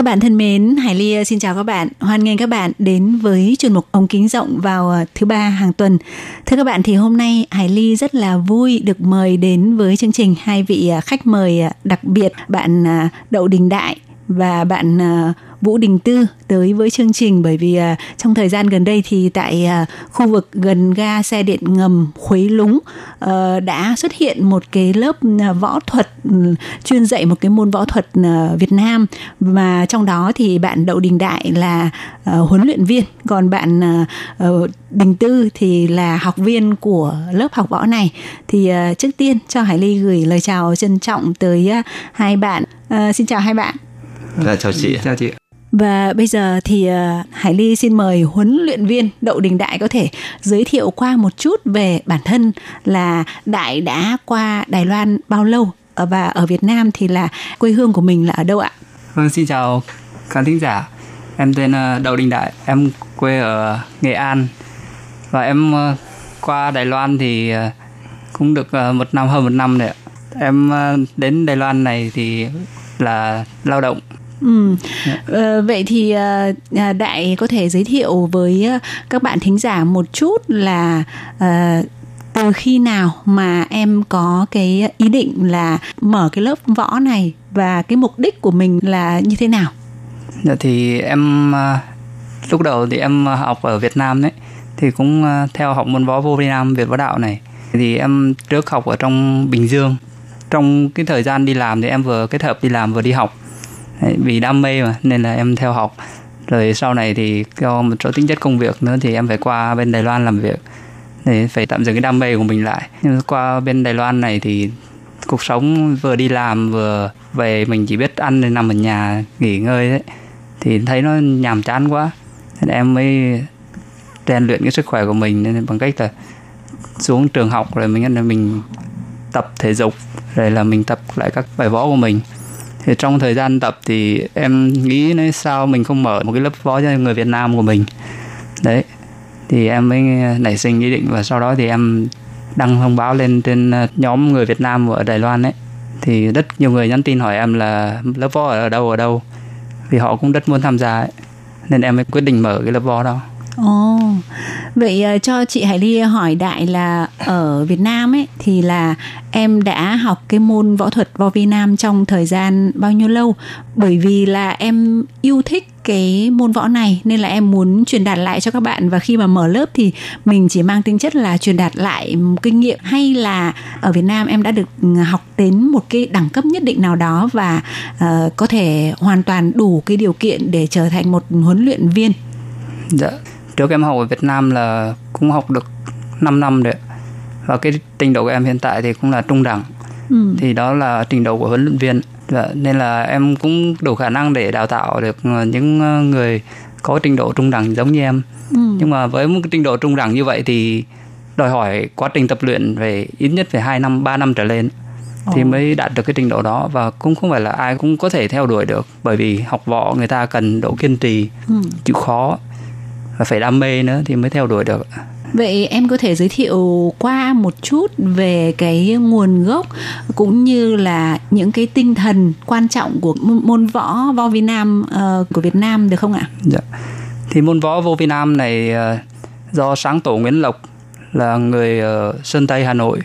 Các bạn thân mến, Hải Ly ờ, xin chào các bạn. Hoan nghênh các bạn đến với chuyên mục ống kính rộng vào ờ, thứ ba hàng tuần. Thưa các bạn thì hôm nay Hải Ly rất là vui được mời đến với chương trình hai vị ờ, khách mời đặc biệt bạn Đậu Đình Đại và bạn à, Vũ Đình Tư tới với chương trình bởi vì à, trong thời gian gần đây thì tại à, khu vực gần ga xe điện ngầm Khuấy Lúng ờ, đã xuất hiện một cái lớp võ thuật ừ, chuyên dạy một cái môn võ thuật Việt Nam. Và trong đó thì bạn Đậu Đình Đại là ờ, huấn luyện viên. Còn bạn ờ, Đình Tư thì là học viên của lớp học võ này. Thì trước tiên cho Hải Ly gửi lời chào trân trọng tới hai bạn. Xin chào hai bạn. Dạ, chào chị. Chào chị. Và bây giờ thì uh, Hải Ly xin mời huấn luyện viên Đậu Đình Đại có thể giới thiệu qua một chút về bản thân là Đại đã qua Đài Loan bao lâu và ở Việt Nam thì là quê hương của mình là ở đâu ạ? Vâng, xin chào khán thính giả. Em tên ờ, Đậu Đình Đại, em quê ở Nghệ An và em ờ, qua Đài Loan thì cũng được một năm hơn một năm rồi ạ. Em đến Đài Loan này thì là lao động Ừ. À, vậy thì à, đại có thể giới thiệu với các bạn thính giả một chút là à, từ khi nào mà em có cái ý định là mở cái lớp võ này và cái mục đích của mình là như thế nào? Dạ thì em lúc đầu thì em học ở Việt Nam đấy thì cũng theo học môn võ vô Việt Nam Việt võ đạo này thì em trước học ở trong Bình Dương trong cái thời gian đi làm thì em vừa kết hợp đi làm vừa đi học vì đam mê mà, nên là em theo học. Rồi sau này thì do một số tính chất công việc nữa thì em phải qua bên Đài Loan làm việc. Để phải tạm dừng cái đam mê của mình lại. Nhưng qua bên Đài Loan này thì cuộc sống vừa đi làm vừa về, mình chỉ biết ăn rồi nằm ở nhà, nghỉ ngơi đấy thì thấy nó nhàm chán quá. Nên em mới rèn luyện cái sức khỏe của mình nên bằng cách là xuống trường học rồi mình mình tập thể dục, rồi là mình tập lại các bài võ của mình thì trong thời gian tập thì em nghĩ nói sao mình không mở một cái lớp võ cho người Việt Nam của mình. Đấy, thì em mới nảy sinh ý định và sau đó thì em đăng thông báo lên trên ờ, nhóm người Việt Nam ở Đài Loan ấy. Thì rất nhiều người nhắn tin hỏi em là lớp võ ở đâu ở đâu? Vì họ cũng rất muốn tham gia ấy. nên em mới quyết định mở cái lớp võ đó. Ồ, oh, vậy ờ, cho chị Hải Ly hỏi đại là ở Việt Nam ấy thì là em đã học cái môn võ thuật võ Việt Nam trong thời gian bao nhiêu lâu? Bởi vì là em yêu thích cái môn võ này nên là em muốn truyền đạt lại cho các bạn và khi mà mở lớp thì mình chỉ mang tính chất là truyền đạt lại kinh nghiệm hay là ở Việt Nam em đã được ừ, học đến một cái đẳng cấp nhất định nào đó và uh, có thể hoàn toàn đủ cái điều kiện để trở thành một huấn luyện viên. Dạ, trước em học ở Việt Nam là cũng học được 5 năm rồi và cái trình độ của em hiện tại thì cũng là trung đẳng. Ừ. thì đó là trình độ của huấn luyện viên. Dạ, nên là em cũng đủ khả năng để đào tạo được những ờ, người có trình độ trung đẳng giống như em. Ừ. nhưng mà với một cái trình độ trung đẳng như vậy thì đòi hỏi quá trình tập luyện về ít nhất phải 2 năm 3 năm trở lên thì mới đạt được cái trình độ đó. Và cũng không phải là ai cũng có thể theo đuổi được bởi vì học võ người ta cần độ kiên trì ừ. chịu khó và phải đam mê nữa thì mới theo đuổi được Vậy em có thể giới thiệu qua một chút về cái nguồn gốc cũng như là những cái tinh thần quan trọng của môn võ võ Việt Nam uh, của Việt Nam được không ạ? Dạ. Thì môn võ vô Việt Nam này uh, do sáng tổ Nguyễn Lộc là người ở Sơn Tây Hà Nội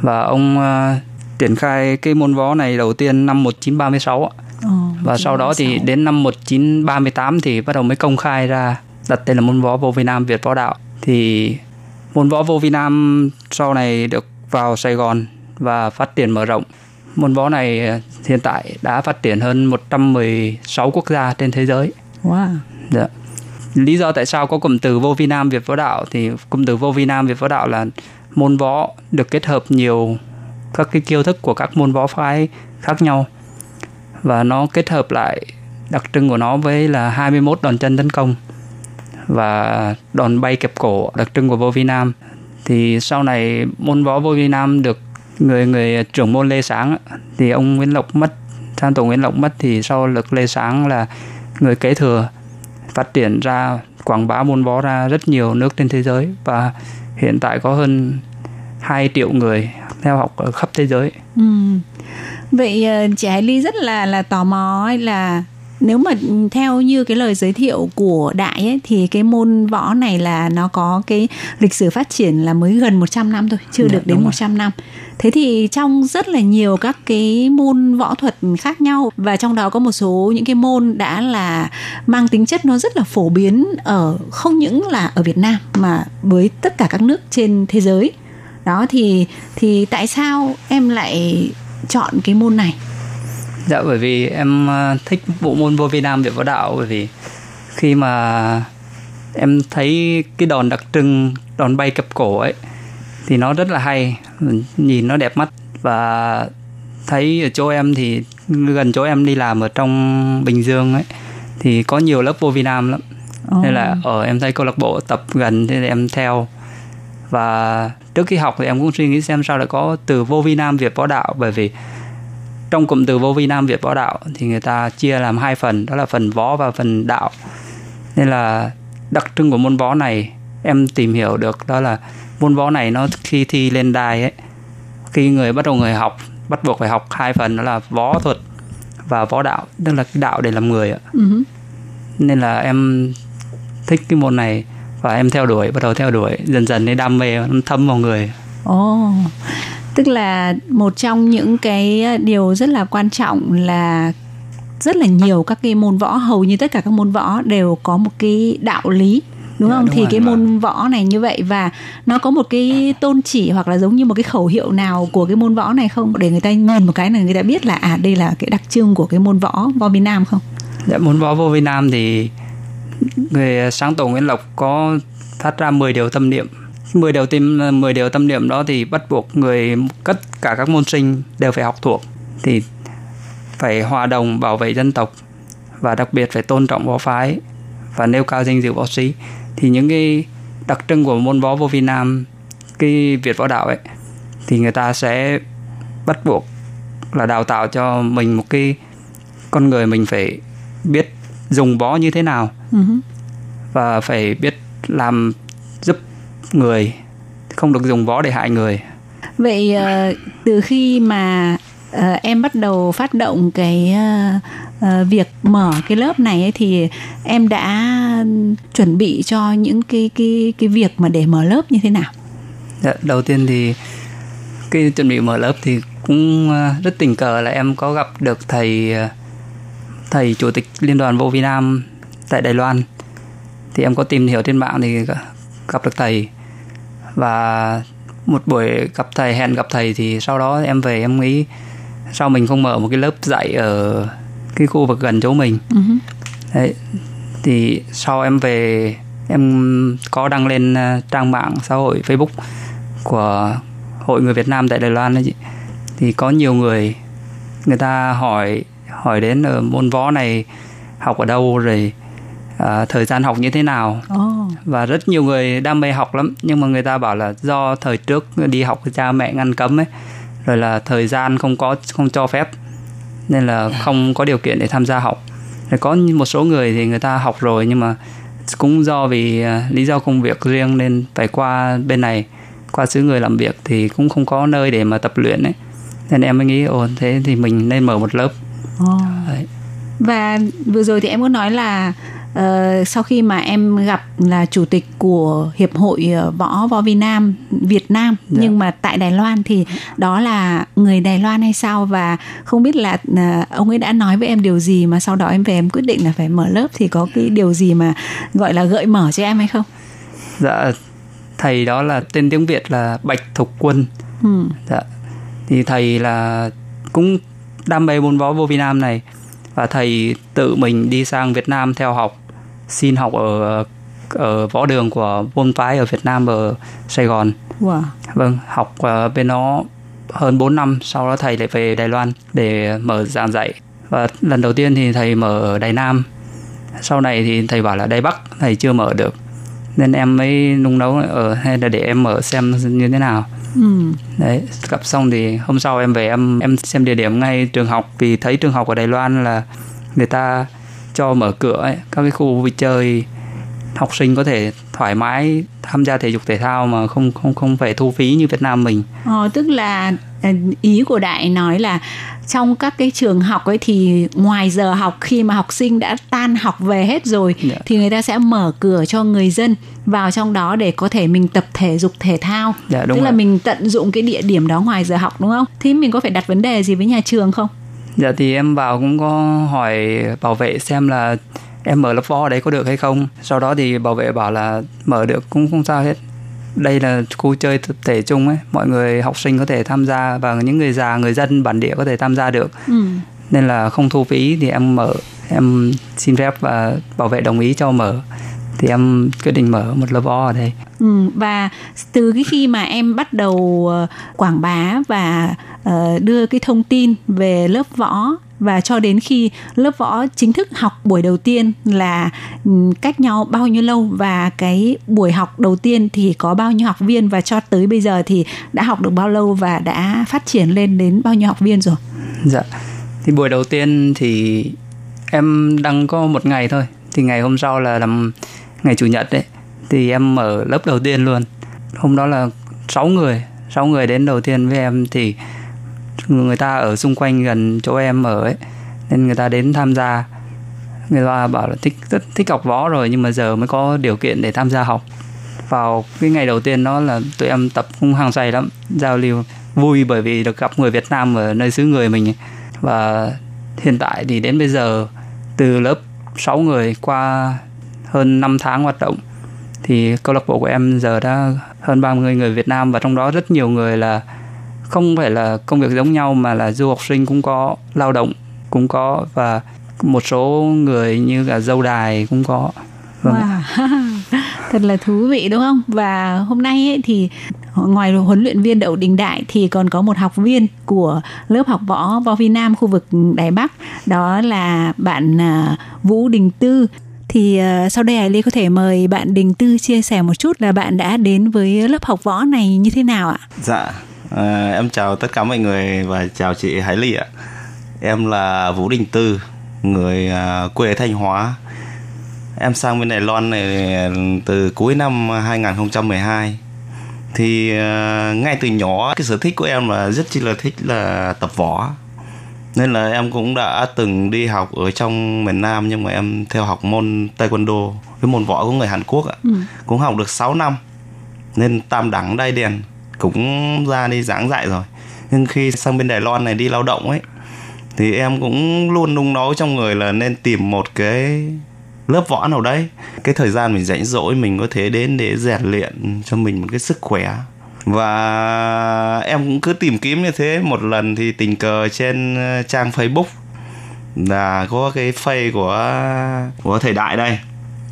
và ông uh, triển khai cái môn võ này đầu tiên năm 1936 ạ. Oh, và sau đó thì đến năm 1938 thì bắt đầu mới công khai ra đặt tên là môn võ vô Việt Nam Việt võ đạo thì môn võ vô Việt Nam sau này được vào Sài Gòn và phát triển mở rộng môn võ này ờ, hiện tại đã phát triển hơn 116 quốc gia trên thế giới. Wow. Dạ. Lý do tại sao có cụm từ vô vi nam Việt võ đạo thì cụm từ vô vi nam Việt võ đạo là môn võ được kết hợp nhiều các cái chiêu thức của các môn võ phái khác nhau và nó kết hợp lại đặc trưng của nó với là 21 đòn chân tấn công và đòn bay kẹp cổ đặc trưng của vô vi nam thì sau này môn võ vô vi nam được người người trưởng môn lê sáng thì ông nguyễn lộc mất San Tổ Nguyễn Lộc mất thì sau lực Lê Sáng là người kế thừa, phát triển ra, quảng bá môn võ ra rất nhiều nước trên thế giới và hiện tại có hơn 2 triệu người theo học ở khắp thế giới. Ừ. Vậy ờ, chị Hải Ly rất là là tò mò là nếu mà theo như cái lời giới thiệu của đại ấy, thì cái môn võ này là nó có cái lịch sử phát triển là mới gần 100 năm thôi, chưa dạ, được đến 100 rồi. năm. Thế thì trong rất là nhiều các cái môn võ thuật khác nhau và trong đó có một số những cái môn đã là mang tính chất nó rất là phổ biến ở không những là ở Việt Nam mà với tất cả các nước trên thế giới. Đó thì thì tại sao em lại chọn cái môn này? Dạ bởi vì em ờ, thích bộ môn vô vi nam Việt võ đạo bởi vì khi mà em thấy cái đòn đặc trưng đòn bay cặp cổ ấy thì nó rất là hay nhìn nó đẹp mắt. Và thấy ở chỗ em thì gần chỗ em đi làm ở trong Bình Dương ấy thì có nhiều lớp vô vi nam lắm. Oh. nên là ở em thấy câu lạc bộ tập gần thì em theo. Và trước khi học thì em cũng suy nghĩ xem sao lại có từ vô vi nam Việt võ đạo bởi vì trong cụm từ vô vi nam Việt võ đạo thì người ta chia làm hai phần đó là phần võ và phần đạo. Nên là đặc trưng của môn võ này em tìm hiểu được đó là môn võ này nó khi thi lên đài ấy khi người bắt đầu người học bắt buộc phải học hai phần đó là võ thuật và võ đạo tức là cái đạo để làm người ạ. Uh-huh. nên là em thích cái môn này và em theo đuổi bắt đầu theo đuổi dần dần cái đam mê nó thấm vào người. Ồ. oh tức là một trong những cái điều rất là quan trọng là rất là nhiều các cái môn võ hầu như tất cả các môn võ đều có một cái đạo lý đúng dạ, không đúng thì rồi, cái môn vâng. võ này như vậy và nó có một cái tôn chỉ hoặc là giống như một cái khẩu hiệu nào của cái môn võ này không để người ta nhìn một cái là người ta biết là à đây là cái đặc trưng của cái môn võ võ Việt Nam không? Dạ môn võ vô Việt Nam thì người sáng tổ Nguyễn Lộc có phát ra 10 điều tâm niệm 10 điều tim 10 điều tâm niệm đó thì bắt buộc người tất cả các môn sinh đều phải học thuộc thì phải hòa đồng bảo vệ dân tộc và đặc biệt phải tôn trọng võ phái và nêu cao danh dự võ sĩ thì những cái đặc trưng của môn võ vô vi nam cái việt võ đạo ấy thì người ta sẽ bắt buộc là đào tạo cho mình một cái con người mình phải biết dùng võ như thế nào uh-huh. và phải biết làm giúp người không được dùng võ để hại người. Vậy uh, từ khi mà uh, em bắt đầu phát động cái uh, việc mở cái lớp này ấy, thì em đã chuẩn bị cho những cái cái cái việc mà để mở lớp như thế nào? Dạ, đầu tiên thì cái chuẩn bị mở lớp thì cũng rất tình cờ là em có gặp được thầy thầy chủ tịch liên đoàn vô việt nam tại đài loan. Thì em có tìm hiểu trên mạng thì gặp được thầy và một buổi gặp thầy hẹn gặp thầy thì sau đó em về em nghĩ sao mình không mở một cái lớp dạy ở cái khu vực gần chỗ mình uh-huh. đấy thì sau em về em có đăng lên ờ, trang mạng xã hội Facebook của hội người Việt Nam tại Đài Loan đấy chị thì có nhiều người người ta hỏi hỏi đến ở môn võ này học ở đâu rồi uh, thời gian học như thế nào. Oh. và rất nhiều người đam mê học lắm nhưng mà người ta bảo là do thời trước đi học cha mẹ ngăn cấm ấy rồi là thời gian không có không cho phép nên là không có điều kiện để tham gia học. Rồi có một số người thì người ta học rồi nhưng mà cũng do vì uh, lý do công việc riêng nên phải qua bên này qua xứ người làm việc thì cũng không có nơi để mà tập luyện ấy. Nên em mới nghĩ ồ thế thì mình nên mở một lớp. Oh. và vừa rồi thì em có nói là uh, sau khi mà em gặp là chủ tịch của hiệp hội ờ, võ võ Việt Nam Việt Nam dạ. nhưng mà tại Đài Loan thì đó là người Đài Loan hay sao và không biết là uh, ông ấy đã nói với em điều gì mà sau đó em về em quyết định là phải mở lớp thì có cái điều gì mà gọi là gợi mở cho em hay không? Dạ thầy đó là tên tiếng Việt là Bạch Thục Quân. Ừ. Dạ. Thì thầy là cũng đam mê môn võ vô Việt Nam này và thầy tự mình đi sang Việt Nam theo học xin học ở ở võ đường của môn phái ở Việt Nam ở Sài Gòn. Wow. Vâng, học bên nó hơn 4 năm, sau đó thầy lại về Đài Loan để mở giảng dạy và lần đầu tiên thì thầy mở ở Đài Nam sau này thì thầy bảo là Đài Bắc thầy chưa mở được nên em mới nung nấu ở hay là để em mở xem như thế nào Ừ. đấy gặp xong thì hôm sau em về em em xem địa điểm ngay trường học vì thấy trường học ở Đài Loan là người ta cho mở cửa ấy, các cái khu vui chơi học sinh có thể thoải mái tham gia thể dục thể thao mà không không không phải thu phí như Việt Nam mình Ờ, tức là ý của đại nói là trong các cái trường học ấy thì ngoài giờ học khi mà học sinh đã tan học về hết rồi Dạ. thì người ta sẽ mở cửa cho người dân vào trong đó để có thể mình tập thể dục thể thao Dạ, đúng tức là rồi. mình tận dụng cái địa điểm đó ngoài giờ học đúng không thế mình có phải đặt vấn đề gì với nhà trường không Dạ thì em vào cũng có hỏi bảo vệ xem là em mở lớp võ ở đấy có được hay không. Sau đó thì bảo vệ bảo là mở được cũng không sao hết. Đây là khu chơi tập thể chung ấy, mọi người học sinh có thể tham gia và những người già, người dân bản địa có thể tham gia được. ừ. Nên là không thu phí thì em mở, em xin phép và bảo vệ đồng ý cho mở. Thì em quyết định mở một lớp võ ở đây. Ừ, và từ cái khi mà em bắt đầu ờ, quảng bá và ờ, đưa cái thông tin về lớp võ và cho đến khi lớp võ chính thức học buổi đầu tiên là ừ, cách nhau bao nhiêu lâu và cái buổi học đầu tiên thì có bao nhiêu học viên và cho tới bây giờ thì đã học được bao lâu và đã phát triển lên đến bao nhiêu học viên rồi Dạ. Thì buổi đầu tiên thì em đăng có một ngày thôi. Thì ngày hôm sau là làm ngày chủ nhật đấy. Thì em mở lớp đầu tiên luôn. Hôm đó là 6 người, 6 người đến đầu tiên với em thì người ta ở xung quanh gần chỗ em ở ấy nên người ta đến tham gia. Người ta bảo là thích rất thích học võ rồi nhưng mà giờ mới có điều kiện để tham gia học. Vào cái ngày đầu tiên đó là tụi em tập cũng hàng say lắm, giao lưu vui bởi vì được gặp người Việt Nam ở nơi xứ người mình và hiện tại thì đến bây giờ từ lớp 6 người qua hơn 5 tháng hoạt động thì câu lạc bộ của em giờ đã hơn 30 người Việt Nam và trong đó rất nhiều người là không phải là công việc giống nhau mà là du học sinh cũng có lao động cũng có và một số người như là dâu đài cũng có vâng ạ. Wow. Thật là thú vị đúng không? Và hôm nay ấy thì ngoài huấn luyện viên Đậu Đình Đại thì còn có một học viên của lớp học võ Võ Vi Nam khu vực Đài Bắc đó là bạn à, Vũ Đình Tư thì à, sau đây Hải Ly có thể mời bạn Đình Tư chia sẻ một chút là bạn đã đến với lớp học võ này như thế nào ạ? Dạ, à, em chào tất cả mọi người và chào chị Hải Ly ạ. Em là Vũ Đình Tư, người à, quê Thanh Hóa. Em sang bên Đài Loan này từ cuối năm 2012. Thì à, ngay từ nhỏ cái sở thích của em là rất chi là thích là tập võ. Nên là em cũng đã từng đi học ở trong miền Nam nhưng mà em theo học môn Taekwondo, cái môn võ của người Hàn Quốc ạ. Ừ. Cũng học được 6 năm nên tam đẳng đai đèn cũng ra đi giảng dạy rồi. Nhưng khi sang bên Đài Loan này đi lao động ấy, thì em cũng luôn nung nấu trong người là nên tìm một cái lớp võ nào đấy. Cái thời gian mình rảnh rỗi, mình có thể đến để rèn luyện cho mình một cái sức khỏe. Và em cũng cứ tìm kiếm như thế. Một lần thì tình cờ trên ờ, trang Facebook là có cái face của của thầy đại đây,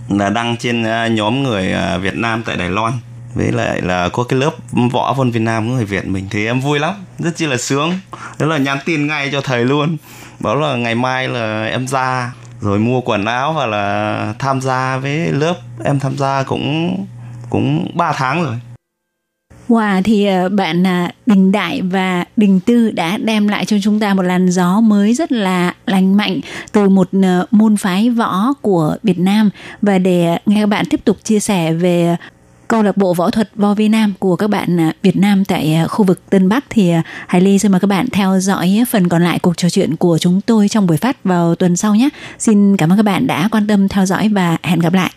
là đăng trên ờ, nhóm người ờ, Việt Nam tại Đài Loan với lại là có cái lớp võ von Việt Nam của người Việt mình thì em vui lắm rất chi là sướng. Đó là nhắn tin ngay cho thầy luôn. Bảo là ngày mai là em ra rồi mua quần áo và là tham gia với lớp. Em tham gia cũng cũng 3 tháng rồi. Wow, thì ờ, bạn à, Đình Đại và Đình Tư đã đem lại cho chúng ta một làn gió mới rất là lành mạnh từ một ờ, môn phái võ của Việt Nam. Và để ờ, nghe các bạn tiếp tục chia sẻ về câu lạc bộ võ thuật Võ Việt Nam của các bạn à, Việt Nam tại à, khu vực Tân Bắc thì à, Hải Ly xin mời các bạn theo dõi phần còn lại cuộc trò chuyện của chúng tôi trong buổi phát vào tuần sau nhé. Xin cảm ơn các bạn đã quan tâm theo dõi và hẹn gặp lại.